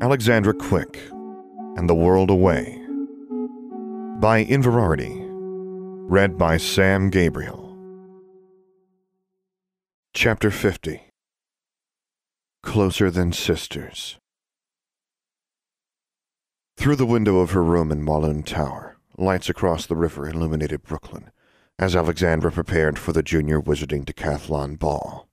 Alexandra Quick and the World Away by Inverarity. Read by Sam Gabriel. Chapter 50 Closer Than Sisters. Through the window of her room in Walloon Tower, lights across the river illuminated Brooklyn as Alexandra prepared for the Junior Wizarding Decathlon Ball.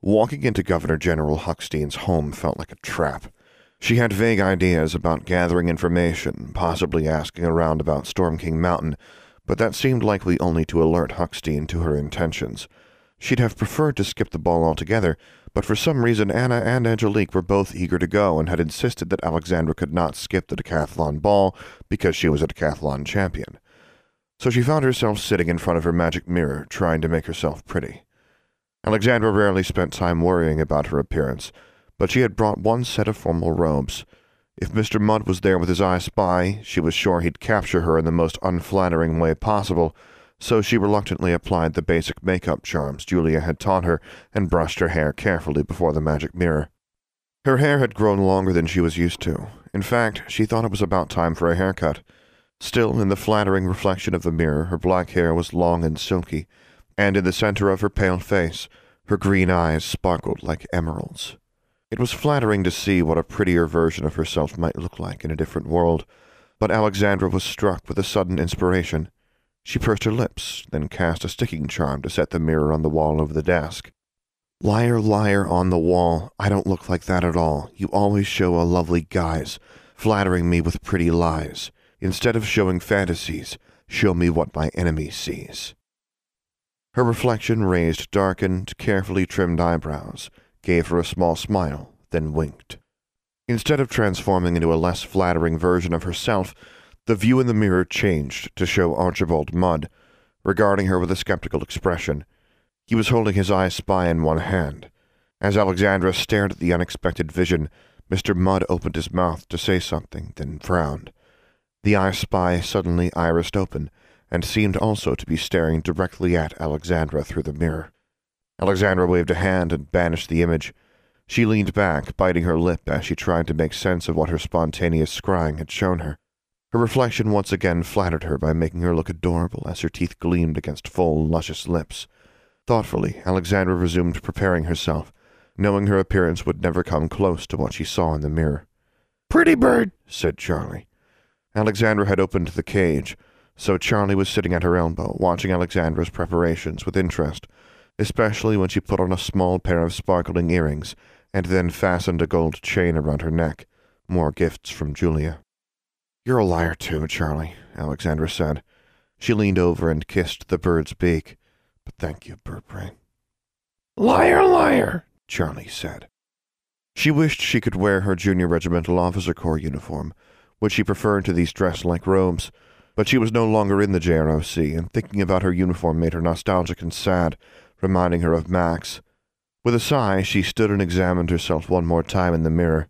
Walking into Governor General Huckstein's home felt like a trap. She had vague ideas about gathering information, possibly asking around about Storm King Mountain, but that seemed likely only to alert Huckstein to her intentions. She'd have preferred to skip the ball altogether, but for some reason Anna and Angelique were both eager to go and had insisted that Alexandra could not skip the decathlon ball because she was a decathlon champion. So she found herself sitting in front of her magic mirror, trying to make herself pretty. Alexandra rarely spent time worrying about her appearance, but she had brought one set of formal robes. If Mr. Mudd was there with his eye spy, she was sure he'd capture her in the most unflattering way possible, so she reluctantly applied the basic makeup charms Julia had taught her and brushed her hair carefully before the magic mirror. Her hair had grown longer than she was used to. In fact, she thought it was about time for a haircut. Still, in the flattering reflection of the mirror, her black hair was long and silky, and in the center of her pale face, her green eyes sparkled like emeralds. It was flattering to see what a prettier version of herself might look like in a different world, but Alexandra was struck with a sudden inspiration. She pursed her lips, then cast a sticking charm to set the mirror on the wall over the desk. Liar, liar on the wall, I don't look like that at all. You always show a lovely guise, flattering me with pretty lies. Instead of showing fantasies, show me what my enemy sees. Her reflection raised darkened, carefully trimmed eyebrows, gave her a small smile, then winked. Instead of transforming into a less flattering version of herself, the view in the mirror changed to show Archibald Mudd, regarding her with a skeptical expression. He was holding his eye spy in one hand. As Alexandra stared at the unexpected vision, Mr. Mudd opened his mouth to say something, then frowned. The eye spy suddenly irised open, and seemed also to be staring directly at Alexandra through the mirror. Alexandra waved a hand and banished the image. She leaned back, biting her lip as she tried to make sense of what her spontaneous scrying had shown her. Her reflection once again flattered her by making her look adorable as her teeth gleamed against full, luscious lips. Thoughtfully, Alexandra resumed preparing herself, knowing her appearance would never come close to what she saw in the mirror. Pretty bird, said Charlie. Alexandra had opened the cage, so Charlie was sitting at her elbow, watching Alexandra's preparations with interest, especially when she put on a small pair of sparkling earrings and then fastened a gold chain around her neck. More gifts from Julia. You're a liar too, Charlie, Alexandra said. She leaned over and kissed the bird's beak. But thank you, Birdbrain. Liar, liar, Charlie said. She wished she could wear her junior regimental officer corps uniform, which she preferred to these dress-like robes, but she was no longer in the JROC, and thinking about her uniform made her nostalgic and sad, reminding her of Max. With a sigh, she stood and examined herself one more time in the mirror.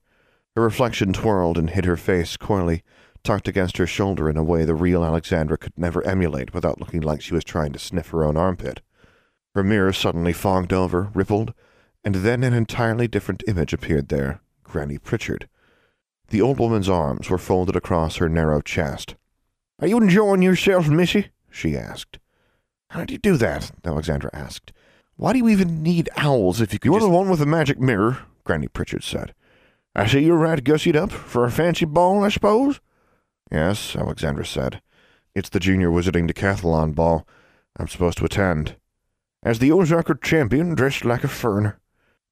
Her reflection twirled and hid her face coyly, tucked against her shoulder in a way the real Alexandra could never emulate without looking like she was trying to sniff her own armpit. Her mirror suddenly fogged over, rippled, and then an entirely different image appeared there Granny Pritchard. The old woman's arms were folded across her narrow chest. Are you enjoying yourself, missy? she asked. How did you do that? Alexandra asked. Why do you even need owls if you could You're just... the one with the magic mirror, Granny Pritchard said. I see you're right gussied up for a fancy ball, I suppose? Yes, Alexandra said. It's the junior wizarding decathlon ball. I'm supposed to attend. As the Ozarker champion dressed like a fern.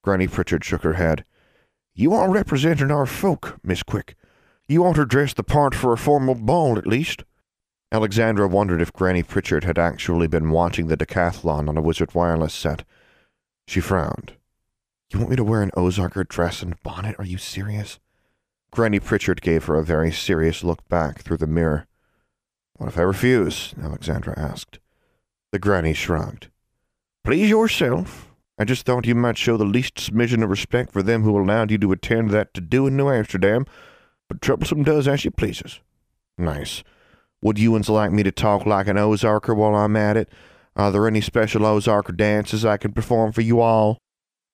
Granny Pritchard shook her head. You are representing our folk, Miss Quick. You ought to dress the part for a formal ball, at least. Alexandra wondered if Granny Pritchard had actually been watching the decathlon on a Wizard Wireless set. She frowned. You want me to wear an Ozarker dress and bonnet? Are you serious? Granny Pritchard gave her a very serious look back through the mirror. What if I refuse? Alexandra asked. The granny shrugged. Please yourself. I just thought you might show the least smidgen of respect for them who allowed you to attend that to-do in New Amsterdam, but Troublesome does as she pleases. Nice. Would you uns like me to talk like an Ozarker while I'm at it? Are there any special Ozarker dances I can perform for you all?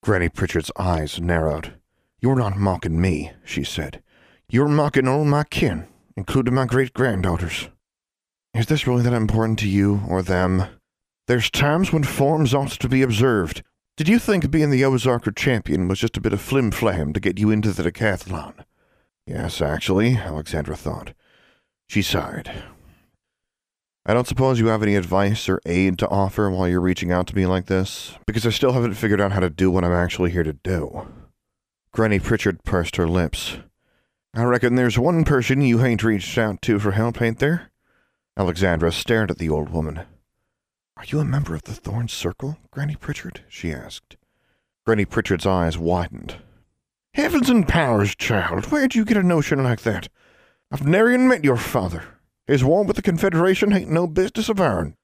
Granny Pritchard's eyes narrowed. You're not mocking me, she said. You're mocking all my kin, including my great granddaughters. Is this really that important to you or them? There's times when forms ought to be observed. Did you think being the Ozarker champion was just a bit of flim flam to get you into the decathlon? Yes, actually, Alexandra thought. She sighed. I don't suppose you have any advice or aid to offer while you're reaching out to me like this, because I still haven't figured out how to do what I'm actually here to do. Granny Pritchard pursed her lips. I reckon there's one person you ain't reached out to for help, ain't there? Alexandra stared at the old woman. Are you a member of the Thorn Circle, Granny Pritchard? she asked. Granny Pritchard's eyes widened. Heavens and powers, child, where'd you get a notion like that? I've never even met your father. His war with the Confederation ain't no business of ourn.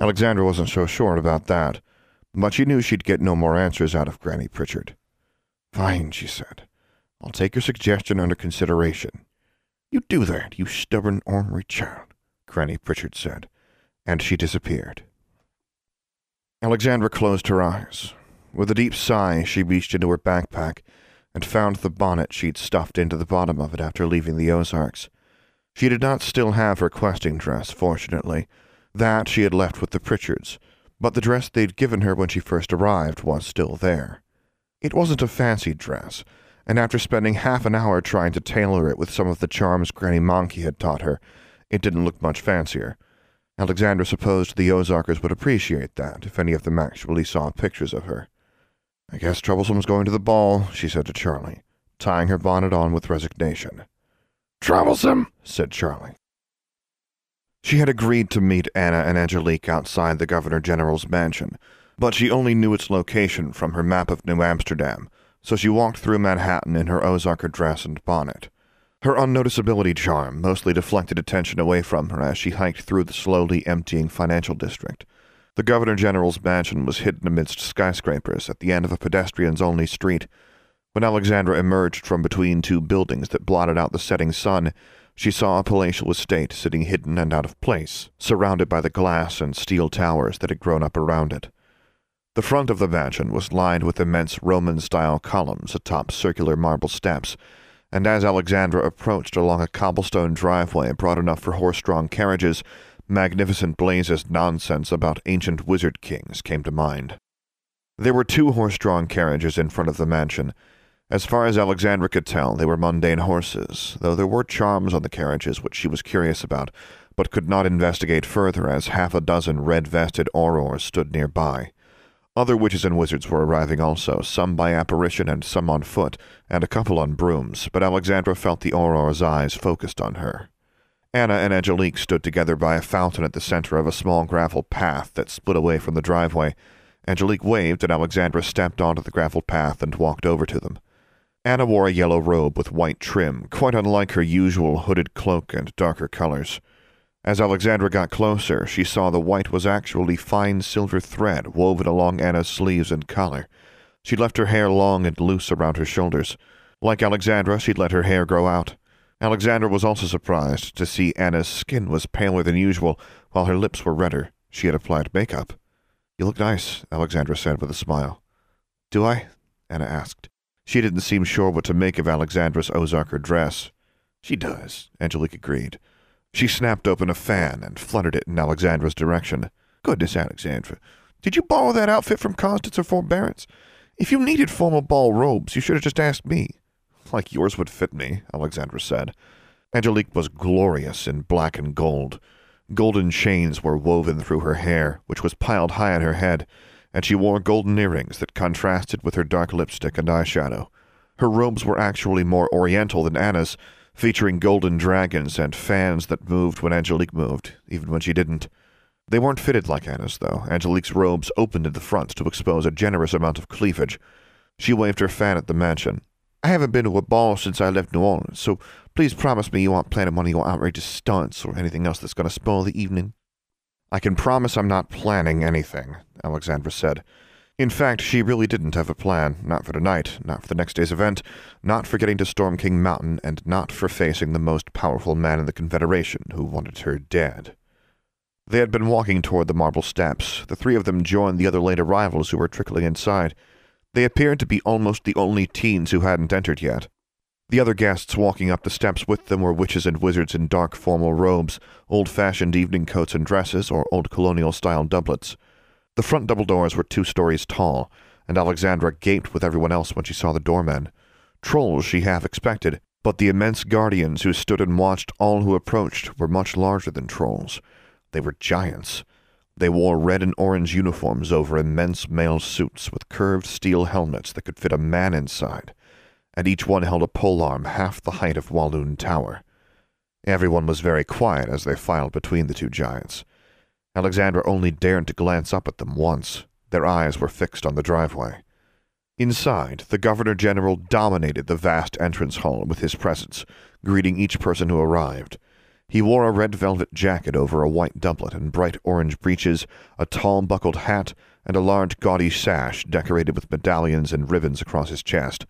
Alexandra wasn't so sure about that, but she knew she'd get no more answers out of Granny Pritchard. Fine, she said. I'll take your suggestion under consideration. You do that, you stubborn ornery child, Granny Pritchard said, and she disappeared. Alexandra closed her eyes. With a deep sigh, she reached into her backpack and found the bonnet she'd stuffed into the bottom of it after leaving the Ozarks. She did not still have her questing dress, fortunately. That she had left with the Pritchards, but the dress they'd given her when she first arrived was still there. It wasn't a fancy dress, and after spending half an hour trying to tailor it with some of the charms Granny Monkey had taught her, it didn't look much fancier. Alexandra supposed the Ozarkers would appreciate that if any of them actually saw pictures of her. I guess Troublesome's going to the ball, she said to Charlie, tying her bonnet on with resignation. Troublesome, said Charlie. She had agreed to meet Anna and Angelique outside the Governor General's mansion, but she only knew its location from her map of New Amsterdam, so she walked through Manhattan in her Ozarker dress and bonnet. Her unnoticeability charm mostly deflected attention away from her as she hiked through the slowly emptying financial district. The Governor General's mansion was hidden amidst skyscrapers at the end of a pedestrians only street. When Alexandra emerged from between two buildings that blotted out the setting sun, she saw a palatial estate sitting hidden and out of place, surrounded by the glass and steel towers that had grown up around it. The front of the mansion was lined with immense Roman style columns atop circular marble steps, and as Alexandra approached along a cobblestone driveway broad enough for horse drawn carriages, Magnificent Blaze's nonsense about ancient wizard kings came to mind. There were two horse drawn carriages in front of the mansion. As far as Alexandra could tell, they were mundane horses, though there were charms on the carriages which she was curious about, but could not investigate further as half a dozen red vested aurors stood nearby. Other witches and wizards were arriving also, some by apparition and some on foot, and a couple on brooms, but Alexandra felt the auror's eyes focused on her. Anna and Angelique stood together by a fountain at the center of a small gravel path that split away from the driveway. Angelique waved, and Alexandra stepped onto the gravel path and walked over to them. Anna wore a yellow robe with white trim, quite unlike her usual hooded cloak and darker colors. As Alexandra got closer, she saw the white was actually fine silver thread woven along Anna's sleeves and collar. She'd left her hair long and loose around her shoulders. Like Alexandra, she'd let her hair grow out. Alexandra was also surprised to see Anna's skin was paler than usual, while her lips were redder. She had applied makeup. You look nice, Alexandra said with a smile. Do I? Anna asked. She didn't seem sure what to make of Alexandra's Ozarker dress. She does, Angelique agreed. She snapped open a fan and fluttered it in Alexandra's direction. Goodness, Alexandra, did you borrow that outfit from Constance or Forbearance? If you needed formal ball robes, you should have just asked me. Like yours would fit me, Alexandra said. Angelique was glorious in black and gold. Golden chains were woven through her hair, which was piled high on her head, and she wore golden earrings that contrasted with her dark lipstick and eyeshadow. Her robes were actually more oriental than Anna's, featuring golden dragons and fans that moved when Angelique moved, even when she didn't. They weren't fitted like Anna's, though. Angelique's robes opened at the front to expose a generous amount of cleavage. She waved her fan at the mansion, I haven't been to a ball since I left New Orleans, so please promise me you aren't planning one of your outrageous stunts or anything else that's going to spoil the evening. I can promise I'm not planning anything, Alexandra said. In fact, she really didn't have a plan, not for tonight, not for the next day's event, not for getting to Storm King Mountain, and not for facing the most powerful man in the Confederation who wanted her dead. They had been walking toward the marble steps. The three of them joined the other late arrivals who were trickling inside. They appeared to be almost the only teens who hadn't entered yet. The other guests walking up the steps with them were witches and wizards in dark formal robes, old fashioned evening coats and dresses, or old colonial style doublets. The front double doors were two stories tall, and Alexandra gaped with everyone else when she saw the doormen. Trolls she half expected, but the immense guardians who stood and watched all who approached were much larger than trolls. They were giants. They wore red and orange uniforms over immense mail suits with curved steel helmets that could fit a man inside and each one held a polearm half the height of Walloon Tower. Everyone was very quiet as they filed between the two giants. Alexandra only dared to glance up at them once. Their eyes were fixed on the driveway. Inside, the Governor General dominated the vast entrance hall with his presence, greeting each person who arrived. He wore a red velvet jacket over a white doublet and bright orange breeches, a tall buckled hat, and a large gaudy sash decorated with medallions and ribbons across his chest.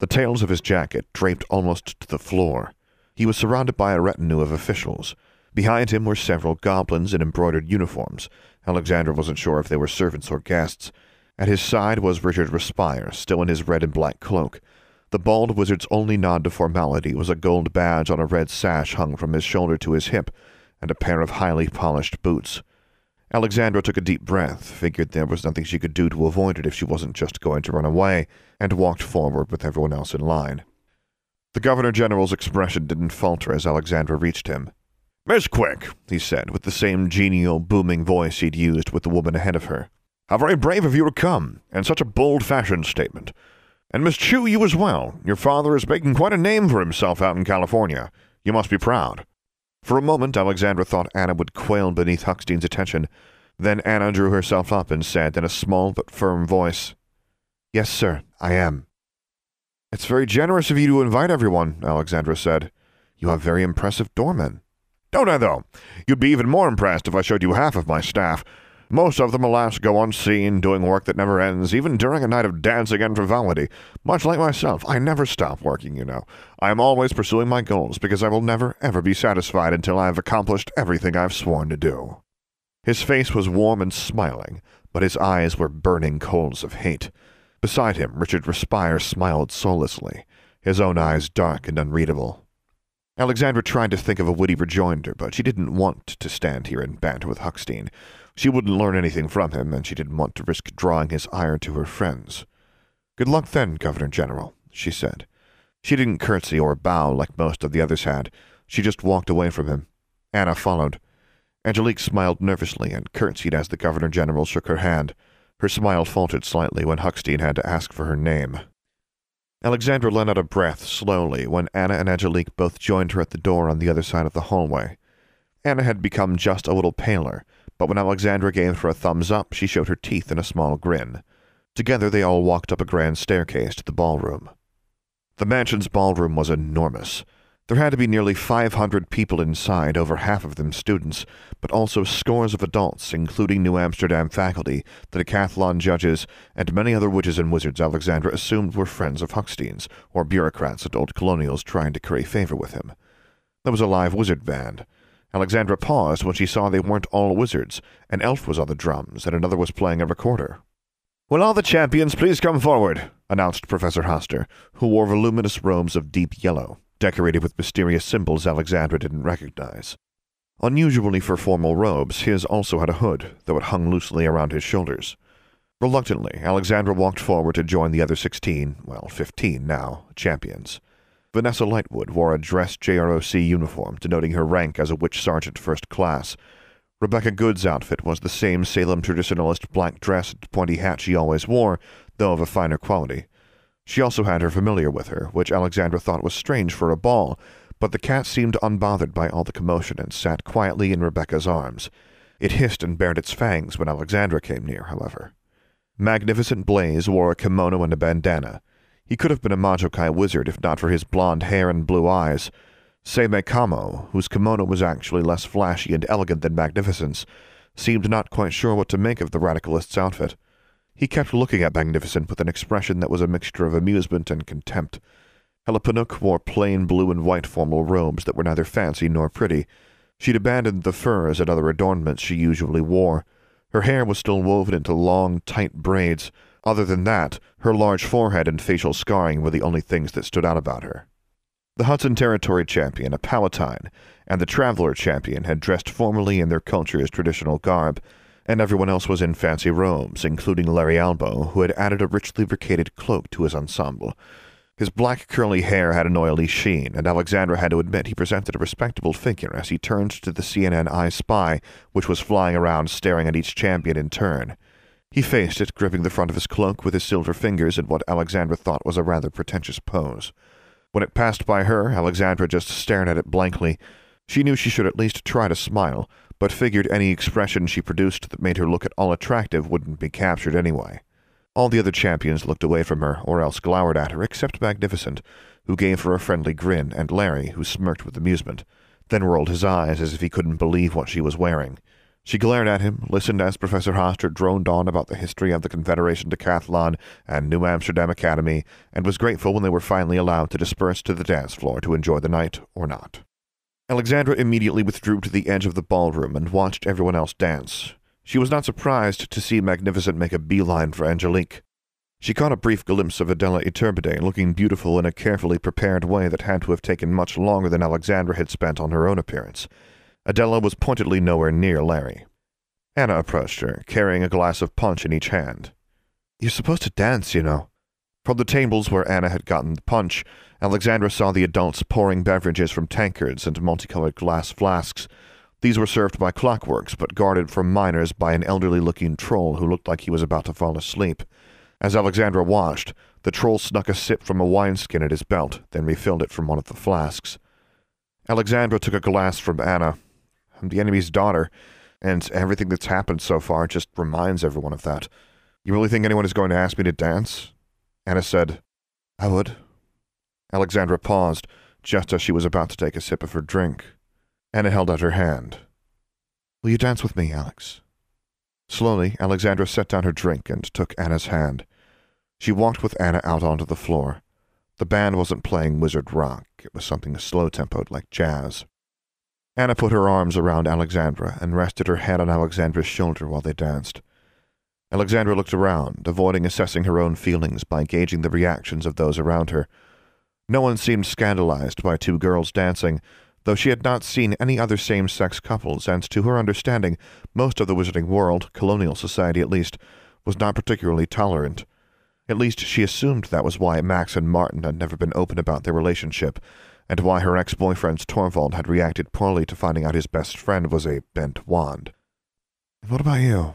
The tails of his jacket draped almost to the floor. He was surrounded by a retinue of officials. Behind him were several goblins in embroidered uniforms. Alexandra wasn't sure if they were servants or guests. At his side was Richard Respire, still in his red and black cloak. The bald wizard's only nod to formality was a gold badge on a red sash hung from his shoulder to his hip, and a pair of highly polished boots. Alexandra took a deep breath, figured there was nothing she could do to avoid it if she wasn't just going to run away, and walked forward with everyone else in line. The Governor General's expression didn't falter as Alexandra reached him. Miss Quick, he said, with the same genial, booming voice he'd used with the woman ahead of her. How very brave of you to come, and such a bold fashion statement. And Miss Chew, you as well. Your father is making quite a name for himself out in California. You must be proud. For a moment, Alexandra thought Anna would quail beneath Huckstein's attention. Then Anna drew herself up and said in a small but firm voice, Yes, sir, I am. It's very generous of you to invite everyone, Alexandra said. You have very impressive doormen. Don't I, though? You'd be even more impressed if I showed you half of my staff. Most of them, alas, go unseen, doing work that never ends, even during a night of dancing and frivolity. Much like myself, I never stop working, you know. I am always pursuing my goals, because I will never, ever be satisfied until I have accomplished everything I've sworn to do. His face was warm and smiling, but his eyes were burning coals of hate. Beside him, Richard Respire smiled soullessly, his own eyes dark and unreadable. Alexandra tried to think of a witty rejoinder, but she didn't want to stand here and banter with Huckstein. She wouldn't learn anything from him, and she didn't want to risk drawing his ire to her friends. Good luck then, Governor General, she said. She didn't curtsy or bow like most of the others had. She just walked away from him. Anna followed. Angelique smiled nervously and curtsied as the Governor General shook her hand. Her smile faltered slightly when Huckstein had to ask for her name. Alexandra let out a breath slowly when Anna and Angelique both joined her at the door on the other side of the hallway. Anna had become just a little paler, but when Alexandra gave her a thumbs up, she showed her teeth in a small grin. Together they all walked up a grand staircase to the ballroom. The mansion's ballroom was enormous. There had to be nearly 500 people inside, over half of them students, but also scores of adults, including New Amsterdam faculty, the decathlon judges, and many other witches and wizards Alexandra assumed were friends of Huckstein's, or bureaucrats at old colonials trying to curry favor with him. There was a live wizard band. Alexandra paused when she saw they weren't all wizards. An elf was on the drums, and another was playing a recorder. Will all the champions please come forward? announced Professor Hoster, who wore voluminous robes of deep yellow decorated with mysterious symbols Alexandra didn't recognize. Unusually for formal robes, his also had a hood, though it hung loosely around his shoulders. Reluctantly, Alexandra walked forward to join the other sixteen, well, fifteen now, champions. Vanessa Lightwood wore a dress JROC uniform, denoting her rank as a witch sergeant first class. Rebecca Good's outfit was the same Salem traditionalist black dress and pointy hat she always wore, though of a finer quality. She also had her familiar with her, which Alexandra thought was strange for a ball, but the cat seemed unbothered by all the commotion and sat quietly in Rebecca's arms. It hissed and bared its fangs when Alexandra came near, however. Magnificent Blaze wore a kimono and a bandana. He could have been a Majokai wizard if not for his blond hair and blue eyes. Seimei Kamo, whose kimono was actually less flashy and elegant than Magnificent's, seemed not quite sure what to make of the radicalist's outfit. He kept looking at Magnificent with an expression that was a mixture of amusement and contempt. Helapanuk wore plain blue and white formal robes that were neither fancy nor pretty. She'd abandoned the furs and other adornments she usually wore. Her hair was still woven into long, tight braids. Other than that, her large forehead and facial scarring were the only things that stood out about her. The Hudson Territory champion, a Palatine, and the Traveler champion had dressed formally in their culture's traditional garb, and everyone else was in fancy robes, including Larry Albo, who had added a richly brocaded cloak to his ensemble. His black curly hair had an oily sheen, and Alexandra had to admit he presented a respectable figure as he turned to the CNN I Spy, which was flying around staring at each champion in turn. He faced it, gripping the front of his cloak with his silver fingers in what Alexandra thought was a rather pretentious pose. When it passed by her, Alexandra just stared at it blankly. She knew she should at least try to smile, but figured any expression she produced that made her look at all attractive wouldn't be captured anyway. All the other champions looked away from her, or else glowered at her, except Magnificent, who gave her a friendly grin, and Larry, who smirked with amusement, then rolled his eyes as if he couldn't believe what she was wearing. She glared at him, listened as Professor Hoster droned on about the history of the Confederation Decathlon and New Amsterdam Academy, and was grateful when they were finally allowed to disperse to the dance floor to enjoy the night or not. Alexandra immediately withdrew to the edge of the ballroom and watched everyone else dance. She was not surprised to see Magnificent make a beeline for Angelique. She caught a brief glimpse of Adela Iturbide looking beautiful in a carefully prepared way that had to have taken much longer than Alexandra had spent on her own appearance. Adela was pointedly nowhere near Larry. Anna approached her, carrying a glass of punch in each hand. You're supposed to dance, you know. From the tables where Anna had gotten the punch, Alexandra saw the adults pouring beverages from tankards and multicolored glass flasks. These were served by clockworks, but guarded from minors by an elderly looking troll who looked like he was about to fall asleep. As Alexandra watched, the troll snuck a sip from a wineskin at his belt, then refilled it from one of the flasks. Alexandra took a glass from Anna. The enemy's daughter, and everything that's happened so far just reminds everyone of that. You really think anyone is going to ask me to dance? Anna said, I would. Alexandra paused, just as she was about to take a sip of her drink. Anna held out her hand. Will you dance with me, Alex? Slowly, Alexandra set down her drink and took Anna's hand. She walked with Anna out onto the floor. The band wasn't playing wizard rock, it was something slow tempoed like jazz. Anna put her arms around Alexandra and rested her head on Alexandra's shoulder while they danced. Alexandra looked around, avoiding assessing her own feelings by gauging the reactions of those around her. No one seemed scandalized by two girls dancing, though she had not seen any other same sex couples, and to her understanding, most of the wizarding world, colonial society at least, was not particularly tolerant. At least she assumed that was why Max and Martin had never been open about their relationship, and why her ex boyfriend Torvald had reacted poorly to finding out his best friend was a bent wand. And what about you?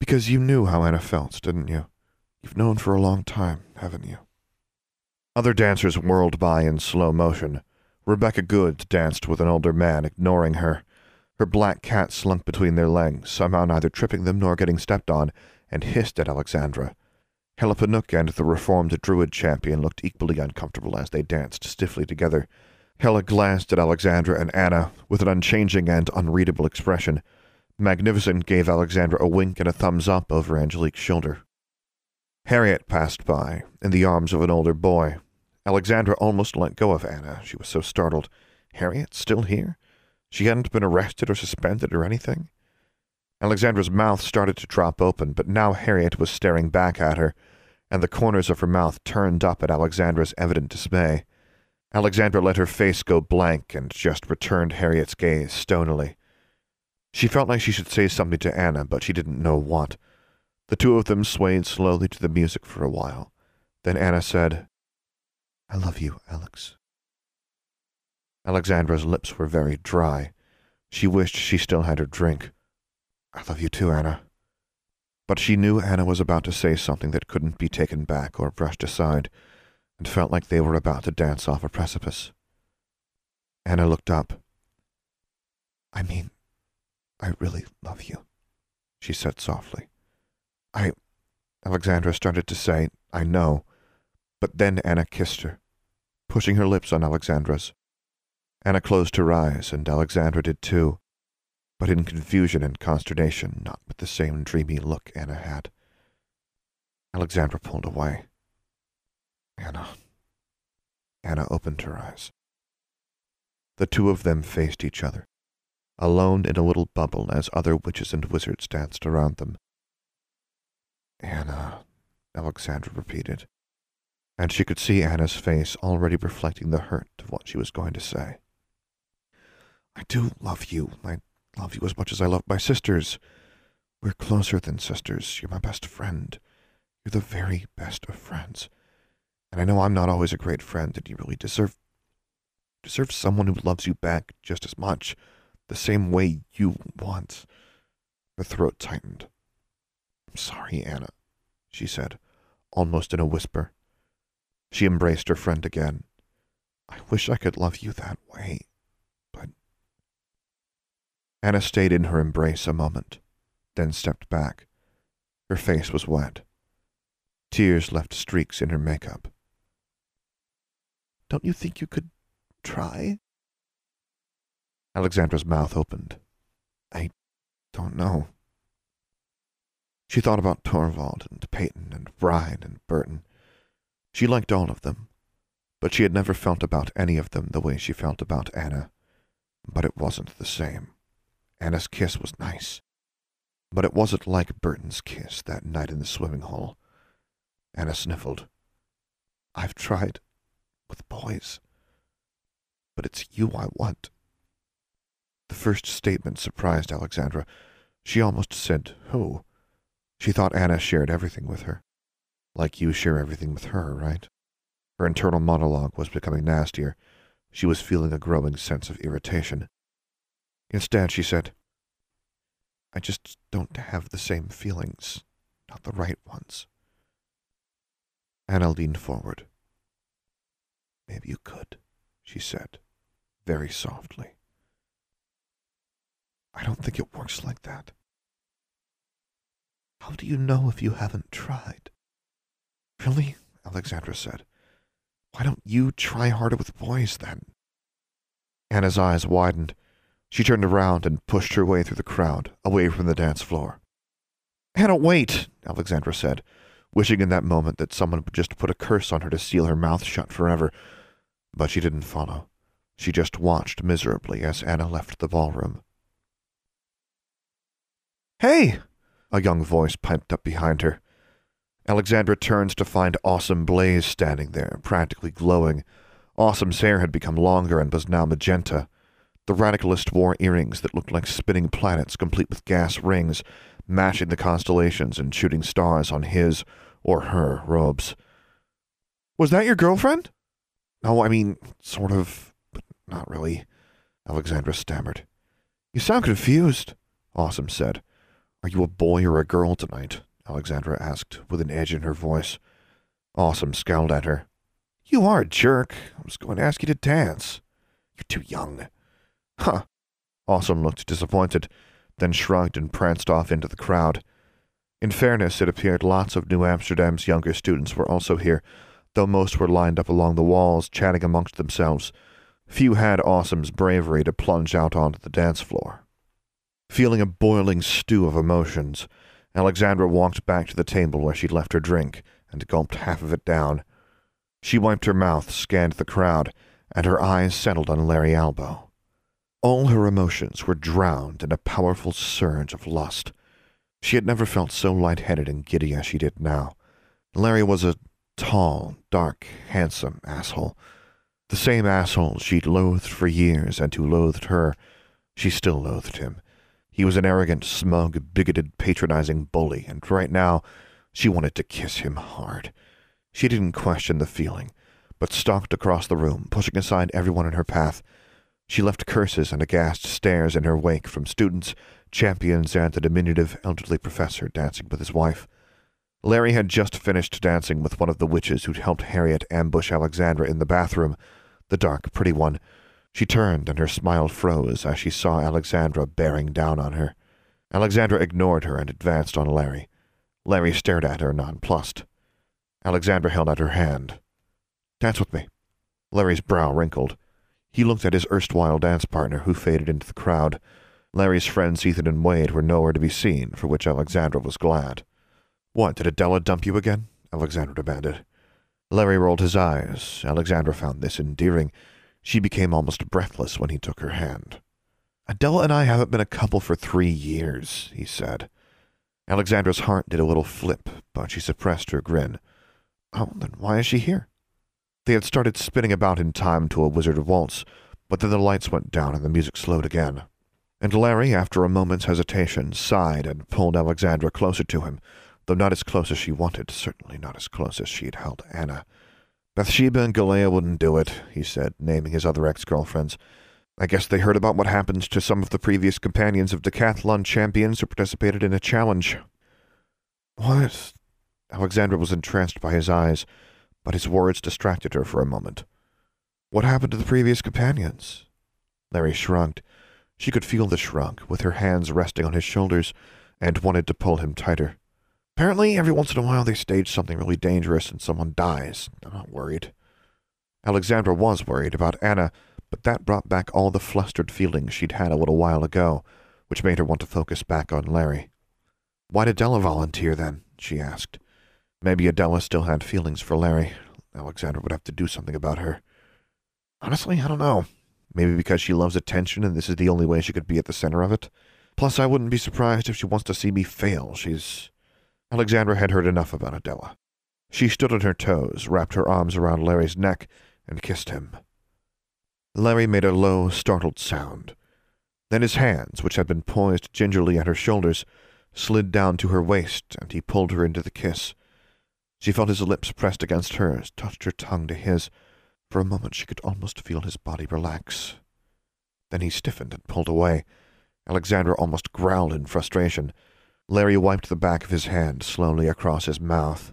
Because you knew how Anna felt, didn't you? You've known for a long time, haven't you? Other dancers whirled by in slow motion. Rebecca Good danced with an older man, ignoring her. Her black cat slunk between their legs, somehow neither tripping them nor getting stepped on, and hissed at Alexandra. Helapanuk and the reformed druid champion looked equally uncomfortable as they danced stiffly together. Hela glanced at Alexandra and Anna with an unchanging and unreadable expression. Magnificent gave Alexandra a wink and a thumbs up over Angelique's shoulder. Harriet passed by, in the arms of an older boy. Alexandra almost let go of Anna. She was so startled. Harriet still here? She hadn't been arrested or suspended or anything? Alexandra's mouth started to drop open, but now Harriet was staring back at her, and the corners of her mouth turned up at Alexandra's evident dismay. Alexandra let her face go blank and just returned Harriet's gaze stonily. She felt like she should say something to Anna, but she didn't know what. The two of them swayed slowly to the music for a while. Then Anna said, I love you, Alex. Alexandra's lips were very dry. She wished she still had her drink. I love you too, Anna. But she knew Anna was about to say something that couldn't be taken back or brushed aside, and felt like they were about to dance off a precipice. Anna looked up. I mean, I really love you, she said softly. I. Alexandra started to say, I know, but then Anna kissed her, pushing her lips on Alexandra's. Anna closed her eyes, and Alexandra did too, but in confusion and consternation, not with the same dreamy look Anna had. Alexandra pulled away. Anna. Anna opened her eyes. The two of them faced each other, alone in a little bubble as other witches and wizards danced around them. Anna, Alexandra repeated. and she could see Anna's face already reflecting the hurt of what she was going to say. I do love you. I love you as much as I love my sisters. We're closer than sisters. You're my best friend. You're the very best of friends. And I know I'm not always a great friend, and you really deserve deserve someone who loves you back just as much, the same way you want. Her throat tightened. I'm sorry, Anna, she said, almost in a whisper. She embraced her friend again. I wish I could love you that way. Anna stayed in her embrace a moment, then stepped back. Her face was wet. Tears left streaks in her makeup. Don't you think you could try? Alexandra's mouth opened. I don't know. She thought about Torvald and Peyton and Brian and Burton. She liked all of them, but she had never felt about any of them the way she felt about Anna. But it wasn't the same. Anna's kiss was nice, but it wasn't like Burton's kiss that night in the swimming hole. Anna sniffled. I've tried with boys, but it's you I want. The first statement surprised Alexandra. She almost said, Who? She thought Anna shared everything with her. Like you share everything with her, right? Her internal monologue was becoming nastier. She was feeling a growing sense of irritation. Instead, she said, I just don't have the same feelings, not the right ones. Anna leaned forward. Maybe you could, she said, very softly. I don't think it works like that. How do you know if you haven't tried? Really? Alexandra said. Why don't you try harder with boys then? Anna's eyes widened. She turned around and pushed her way through the crowd, away from the dance floor. Anna, wait, Alexandra said, wishing in that moment that someone would just put a curse on her to seal her mouth shut forever. But she didn't follow. She just watched miserably as Anna left the ballroom. Hey! A young voice piped up behind her. Alexandra turns to find Awesome Blaze standing there, practically glowing. Awesome's hair had become longer and was now magenta. The radicalist wore earrings that looked like spinning planets complete with gas rings, matching the constellations and shooting stars on his or her robes. Was that your girlfriend? No, I mean, sort of, but not really, Alexandra stammered. You sound confused, Awesome said. Are you a boy or a girl tonight? Alexandra asked, with an edge in her voice. Awesome scowled at her. You are a jerk. I was going to ask you to dance. You're too young. Huh. Awesome looked disappointed, then shrugged and pranced off into the crowd. In fairness, it appeared lots of New Amsterdam's younger students were also here, though most were lined up along the walls, chatting amongst themselves. Few had Awesome's bravery to plunge out onto the dance floor. Feeling a boiling stew of emotions, Alexandra walked back to the table where she'd left her drink and gulped half of it down. She wiped her mouth, scanned the crowd, and her eyes settled on Larry Albo. All her emotions were drowned in a powerful surge of lust. She had never felt so light-headed and giddy as she did now. Larry was a tall, dark, handsome asshole. The same asshole she'd loathed for years and who loathed her. She still loathed him. He was an arrogant, smug, bigoted, patronizing bully, and right now she wanted to kiss him hard. She didn't question the feeling, but stalked across the room, pushing aside everyone in her path. She left curses and aghast stares in her wake from students, champions, and the diminutive elderly professor dancing with his wife. Larry had just finished dancing with one of the witches who'd helped Harriet ambush Alexandra in the bathroom, the dark, pretty one, she turned and her smile froze as she saw Alexandra bearing down on her. Alexandra ignored her and advanced on Larry. Larry stared at her, nonplussed. Alexandra held out her hand. Dance with me. Larry's brow wrinkled. He looked at his erstwhile dance partner, who faded into the crowd. Larry's friends Ethan and Wade were nowhere to be seen, for which Alexandra was glad. What, did Adela dump you again? Alexandra demanded. Larry rolled his eyes. Alexandra found this endearing. She became almost breathless when he took her hand. Adela and I haven't been a couple for three years, he said. Alexandra's heart did a little flip, but she suppressed her grin. Oh, then why is she here? They had started spinning about in time to a wizard waltz, but then the lights went down and the music slowed again. And Larry, after a moment's hesitation, sighed and pulled Alexandra closer to him, though not as close as she wanted, certainly not as close as she had held Anna. Bathsheba and Galea wouldn't do it, he said, naming his other ex-girlfriends. I guess they heard about what happened to some of the previous companions of decathlon champions who participated in a challenge. What? Alexandra was entranced by his eyes, but his words distracted her for a moment. What happened to the previous companions? Larry shrugged. She could feel the shrug, with her hands resting on his shoulders, and wanted to pull him tighter. Apparently, every once in a while they stage something really dangerous and someone dies. I'm not worried. Alexandra was worried about Anna, but that brought back all the flustered feelings she'd had a little while ago, which made her want to focus back on Larry. Why did Della volunteer then? she asked. Maybe Adela still had feelings for Larry. Alexandra would have to do something about her. Honestly, I don't know. Maybe because she loves attention and this is the only way she could be at the center of it. Plus, I wouldn't be surprised if she wants to see me fail. She's Alexandra had heard enough about Adela. She stood on her toes, wrapped her arms around Larry's neck, and kissed him. Larry made a low, startled sound. Then his hands, which had been poised gingerly at her shoulders, slid down to her waist, and he pulled her into the kiss. She felt his lips pressed against hers, touched her tongue to his. For a moment she could almost feel his body relax. Then he stiffened and pulled away. Alexandra almost growled in frustration. Larry wiped the back of his hand slowly across his mouth.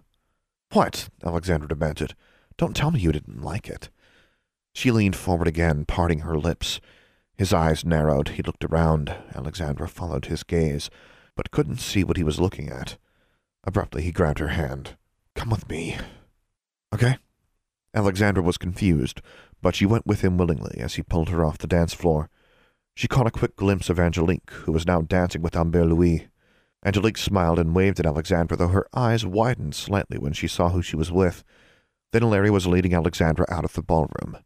What? Alexandra demanded. Don't tell me you didn't like it. She leaned forward again, parting her lips. His eyes narrowed. He looked around. Alexandra followed his gaze, but couldn't see what he was looking at. Abruptly, he grabbed her hand. Come with me. Okay. Alexandra was confused, but she went with him willingly as he pulled her off the dance floor. She caught a quick glimpse of Angelique, who was now dancing with Humbert Louis. Angelique smiled and waved at Alexandra, though her eyes widened slightly when she saw who she was with. Then Larry was leading Alexandra out of the ballroom.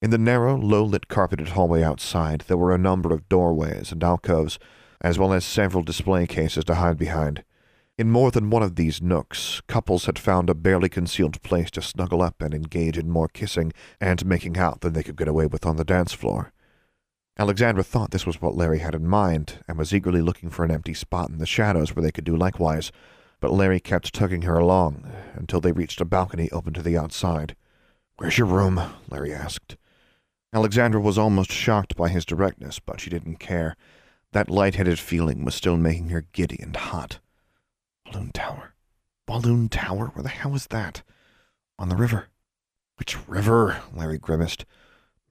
In the narrow, low-lit carpeted hallway outside, there were a number of doorways and alcoves, as well as several display cases to hide behind. In more than one of these nooks, couples had found a barely concealed place to snuggle up and engage in more kissing and making out than they could get away with on the dance floor. Alexandra thought this was what Larry had in mind, and was eagerly looking for an empty spot in the shadows where they could do likewise, but Larry kept tugging her along until they reached a balcony open to the outside. Where's your room? Larry asked. Alexandra was almost shocked by his directness, but she didn't care. That light-headed feeling was still making her giddy and hot. Balloon Tower. Balloon Tower? Where the hell is that? On the river. Which river? Larry grimaced.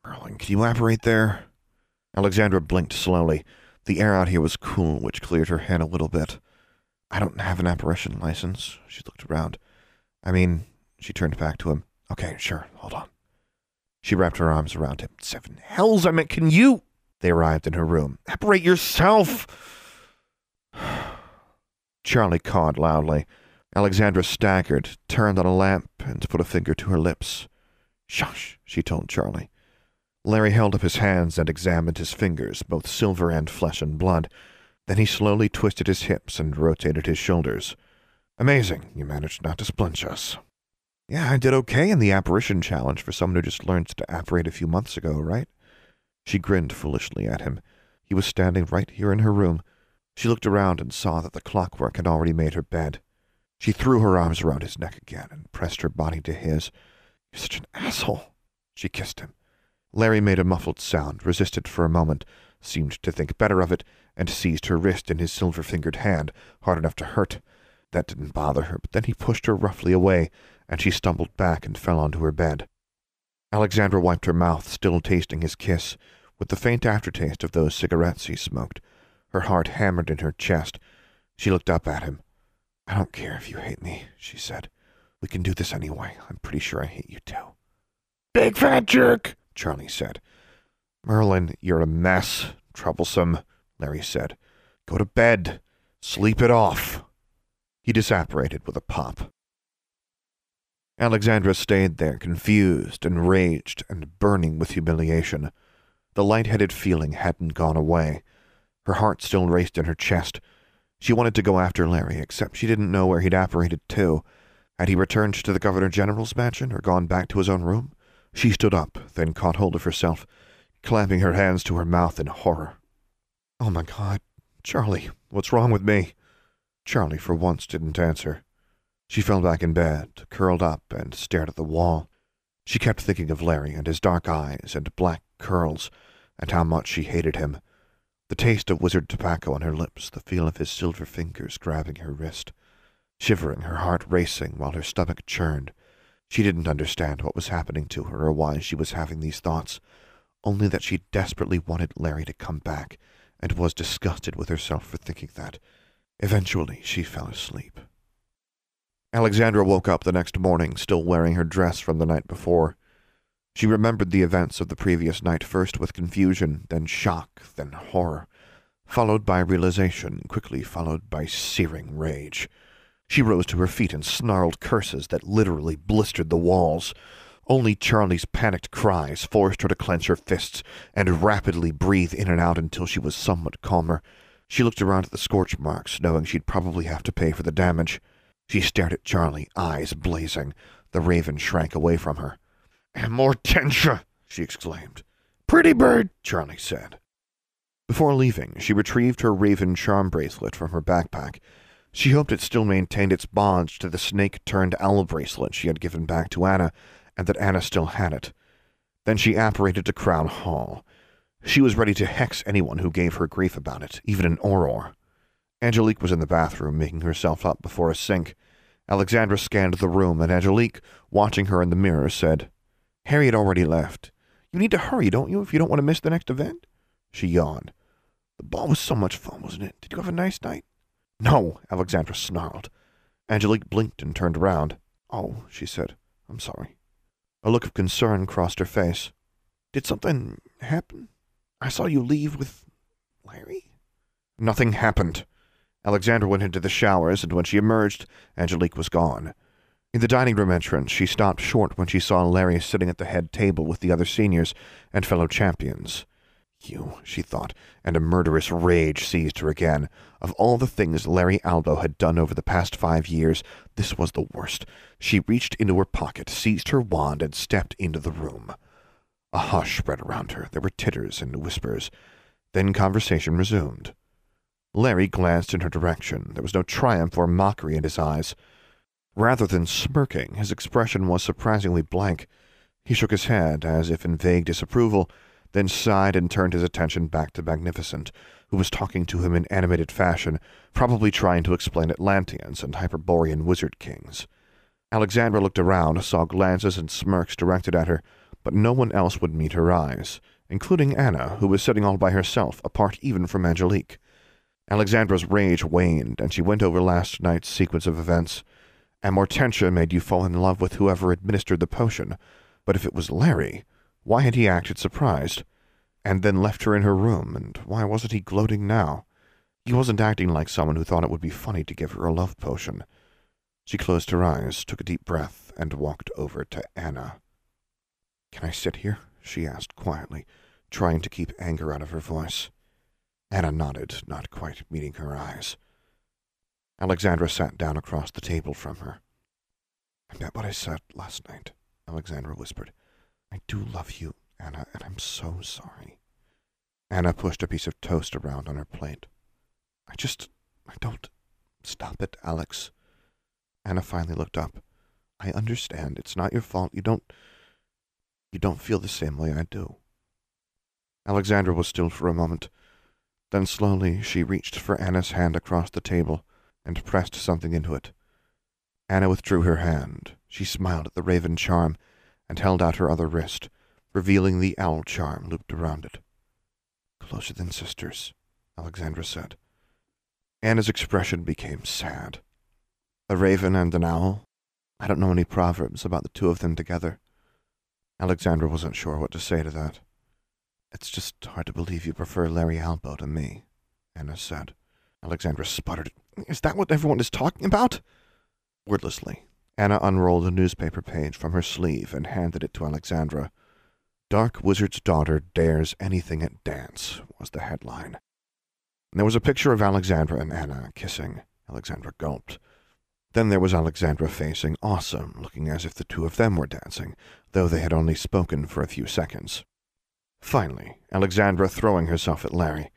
Merlin, can you elaborate there? Alexandra blinked slowly. The air out here was cool, which cleared her head a little bit. I don't have an apparition license. She looked around. I mean, she turned back to him. Okay, sure, hold on. She wrapped her arms around him. Seven hells, I meant, can you? They arrived in her room. Apparate yourself! Charlie cawed loudly. Alexandra staggered, turned on a lamp, and put a finger to her lips. Shush, she told Charlie. Larry held up his hands and examined his fingers, both silver and flesh and blood. Then he slowly twisted his hips and rotated his shoulders. Amazing, you managed not to splinch us. Yeah, I did okay in the apparition challenge for someone who just learned to apparate a few months ago, right? She grinned foolishly at him. He was standing right here in her room. She looked around and saw that the clockwork had already made her bed. She threw her arms around his neck again and pressed her body to his. You're such an asshole. She kissed him. Larry made a muffled sound, resisted for a moment, seemed to think better of it, and seized her wrist in his silver-fingered hand, hard enough to hurt. That didn't bother her, but then he pushed her roughly away, and she stumbled back and fell onto her bed. Alexandra wiped her mouth, still tasting his kiss, with the faint aftertaste of those cigarettes he smoked. Her heart hammered in her chest. She looked up at him. I don't care if you hate me, she said. We can do this anyway. I'm pretty sure I hate you too. Big fat jerk, Charlie said. Merlin, you're a mess. Troublesome, Larry said. Go to bed. Sleep it off. He disapparated with a pop. Alexandra stayed there, confused, enraged, and burning with humiliation. The light-headed feeling hadn't gone away. Her heart still raced in her chest. She wanted to go after Larry, except she didn't know where he'd apparated to. Had he returned to the Governor General's mansion or gone back to his own room? She stood up, then caught hold of herself, clapping her hands to her mouth in horror. Oh my God, Charlie, what's wrong with me? Charlie, for once, didn't answer. She fell back in bed, curled up, and stared at the wall. She kept thinking of Larry and his dark eyes and black curls, and how much she hated him. The taste of wizard tobacco on her lips, the feel of his silver fingers grabbing her wrist. Shivering, her heart racing while her stomach churned. She didn't understand what was happening to her or why she was having these thoughts, only that she desperately wanted Larry to come back, and was disgusted with herself for thinking that. Eventually, she fell asleep. Alexandra woke up the next morning, still wearing her dress from the night before. She remembered the events of the previous night first with confusion, then shock, then horror, followed by realization, quickly followed by searing rage. She rose to her feet and snarled curses that literally blistered the walls. Only Charlie's panicked cries forced her to clench her fists and rapidly breathe in and out until she was somewhat calmer. She looked around at the scorch marks, knowing she'd probably have to pay for the damage. She stared at Charlie, eyes blazing. The raven shrank away from her. Amortentia, she exclaimed. Pretty bird, Charlie said. Before leaving, she retrieved her raven charm bracelet from her backpack. She hoped it still maintained its bonds to the snake-turned owl bracelet she had given back to Anna, and that Anna still had it. Then she apparated to Crown Hall. She was ready to hex anyone who gave her grief about it, even an Auror. Angelique was in the bathroom, making herself up before a sink. Alexandra scanned the room, and Angelique, watching her in the mirror, said, Harry had already left. You need to hurry, don't you, if you don't want to miss the next event? She yawned. The ball was so much fun, wasn't it? Did you have a nice night? No, Alexandra snarled. Angelique blinked and turned around. Oh, she said. I'm sorry. A look of concern crossed her face. Did something happen? I saw you leave with Larry? Nothing happened. Alexandra went into the showers, and when she emerged, Angelique was gone. In the dining room entrance, she stopped short when she saw Larry sitting at the head table with the other seniors and fellow champions. You, she thought, and a murderous rage seized her again. Of all the things Larry Albo had done over the past five years, this was the worst. She reached into her pocket, seized her wand, and stepped into the room. A hush spread around her. There were titters and whispers. Then conversation resumed. Larry glanced in her direction. There was no triumph or mockery in his eyes. Rather than smirking, his expression was surprisingly blank. He shook his head, as if in vague disapproval, then sighed and turned his attention back to Magnificent, who was talking to him in animated fashion, probably trying to explain Atlanteans and Hyperborean wizard kings. Alexandra looked around, saw glances and smirks directed at her, but no one else would meet her eyes, including Anna, who was sitting all by herself, apart even from Angelique. Alexandra's rage waned, and she went over last night's sequence of events. Amortentia made you fall in love with whoever administered the potion, but if it was Larry, why had he acted surprised? And then left her in her room, and why wasn't he gloating now? He wasn't acting like someone who thought it would be funny to give her a love potion. She closed her eyes, took a deep breath, and walked over to Anna. Can I sit here? she asked quietly, trying to keep anger out of her voice. Anna nodded, not quite meeting her eyes. Alexandra sat down across the table from her. I meant what I said last night, Alexandra whispered. I do love you, Anna, and I'm so sorry. Anna pushed a piece of toast around on her plate. I just. I don't. Stop it, Alex. Anna finally looked up. I understand. It's not your fault. You don't. You don't feel the same way I do. Alexandra was still for a moment. Then slowly she reached for Anna's hand across the table and pressed something into it. Anna withdrew her hand. She smiled at the raven charm and held out her other wrist, revealing the owl charm looped around it. Closer than sisters, Alexandra said. Anna's expression became sad. A raven and an owl? I don't know any proverbs about the two of them together. Alexandra wasn't sure what to say to that. It's just hard to believe you prefer Larry Albo to me, Anna said. Alexandra sputtered. Is that what everyone is talking about? Wordlessly, Anna unrolled a newspaper page from her sleeve and handed it to Alexandra. Dark Wizard's Daughter Dares Anything at Dance was the headline. There was a picture of Alexandra and Anna kissing. Alexandra gulped. Then there was Alexandra facing Awesome, looking as if the two of them were dancing, though they had only spoken for a few seconds. Finally, Alexandra throwing herself at Larry.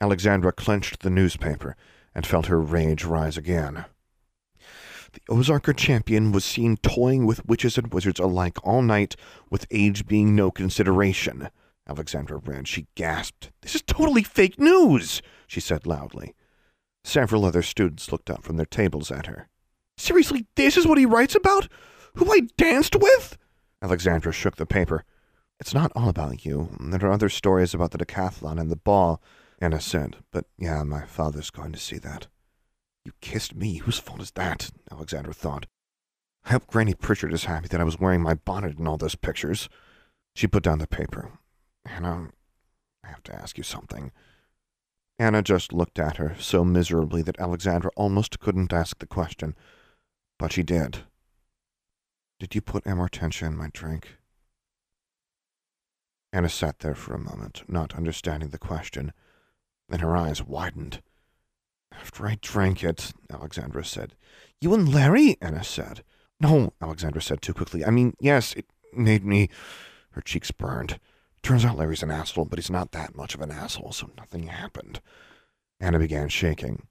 Alexandra clenched the newspaper and felt her rage rise again. The Ozarker champion was seen toying with witches and wizards alike all night, with age being no consideration. Alexandra read. She gasped. This is totally fake news, she said loudly. Several other students looked up from their tables at her. Seriously, this is what he writes about? Who I danced with? Alexandra shook the paper. It's not all about you. There are other stories about the decathlon and the ball, Anna said. But yeah, my father's going to see that. You kissed me. Whose fault is that? Alexandra thought. I hope Granny Pritchard is happy that I was wearing my bonnet in all those pictures. She put down the paper. Anna, I have to ask you something. Anna just looked at her so miserably that Alexandra almost couldn't ask the question. But she did. Did you put amortentia in my drink? Anna sat there for a moment, not understanding the question. Then her eyes widened. After I drank it, Alexandra said. You and Larry? Anna said. No, Alexandra said too quickly. I mean, yes, it made me. Her cheeks burned. Turns out Larry's an asshole, but he's not that much of an asshole, so nothing happened. Anna began shaking.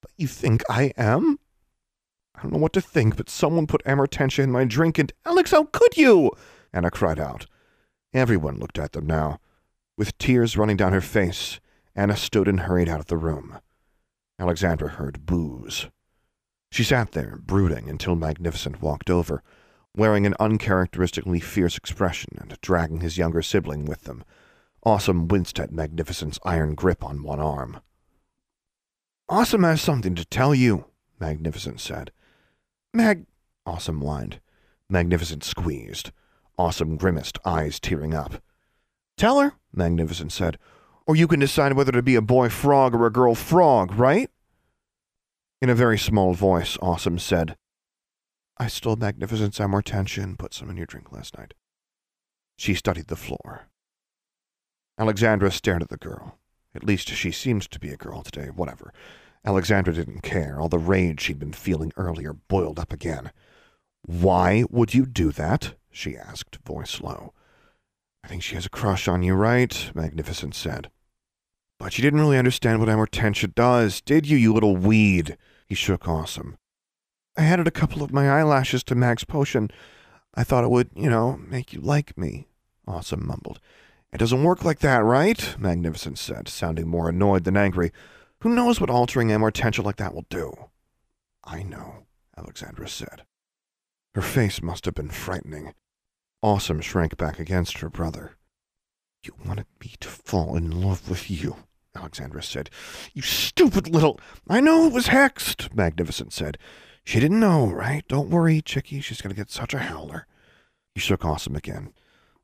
But you think I am? I don't know what to think, but someone put amortentia in my drink, and Alex, how could you? Anna cried out. Everyone looked at them now. With tears running down her face, Anna stood and hurried out of the room. Alexandra heard boos. She sat there, brooding, until Magnificent walked over, wearing an uncharacteristically fierce expression and dragging his younger sibling with them. Awesome winced at Magnificent's iron grip on one arm. Awesome has something to tell you, Magnificent said. Mag. Awesome whined. Magnificent squeezed. Awesome grimaced, eyes tearing up. Tell her, Magnificent said, or you can decide whether to be a boy frog or a girl frog, right? In a very small voice, Awesome said, I stole Magnificent's amortentia and put some in your drink last night. She studied the floor. Alexandra stared at the girl. At least she seemed to be a girl today, whatever. Alexandra didn't care. All the rage she'd been feeling earlier boiled up again. Why would you do that? she asked, voice low. I think she has a crush on you, right? Magnificent said. But you didn't really understand what amortentia does, did you, you little weed? He shook Awesome. I added a couple of my eyelashes to Mag's potion. I thought it would, you know, make you like me. Awesome mumbled. It doesn't work like that, right? Magnificent said, sounding more annoyed than angry. Who knows what altering amortentia like that will do? I know, Alexandra said. Her face must have been frightening. Awesome shrank back against her brother. You wanted me to fall in love with you, Alexandra said. You stupid little. I know it was hexed, Magnificent said. She didn't know, right? Don't worry, Chickie. She's going to get such a howler. He shook Awesome again.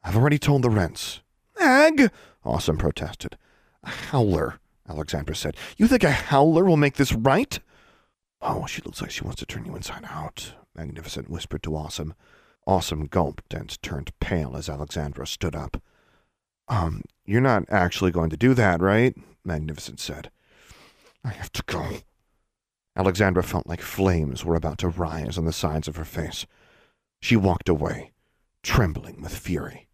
I've already told the rents. Ag, Awesome protested. A howler. Alexandra said. You think a howler will make this right? Oh, she looks like she wants to turn you inside out, Magnificent whispered to Awesome. Awesome gulped and turned pale as Alexandra stood up. Um, you're not actually going to do that, right? Magnificent said. I have to go. Alexandra felt like flames were about to rise on the sides of her face. She walked away, trembling with fury.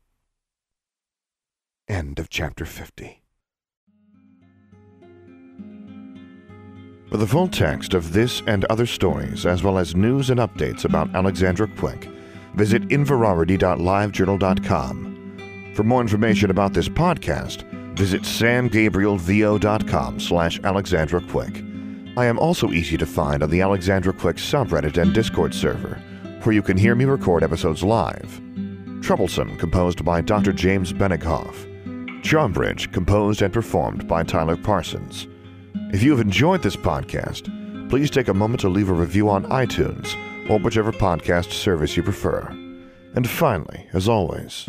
End of chapter 50. For the full text of this and other stories, as well as news and updates about Alexandra Quick, visit inverarity.livejournal.com. For more information about this podcast, visit samgabrielvo.com slash Alexandra Quick. I am also easy to find on the Alexandra Quick subreddit and Discord server, where you can hear me record episodes live. Troublesome, composed by Dr. James Benighoff. Charmbridge, composed and performed by Tyler Parsons. If you have enjoyed this podcast, please take a moment to leave a review on iTunes or whichever podcast service you prefer. And finally, as always,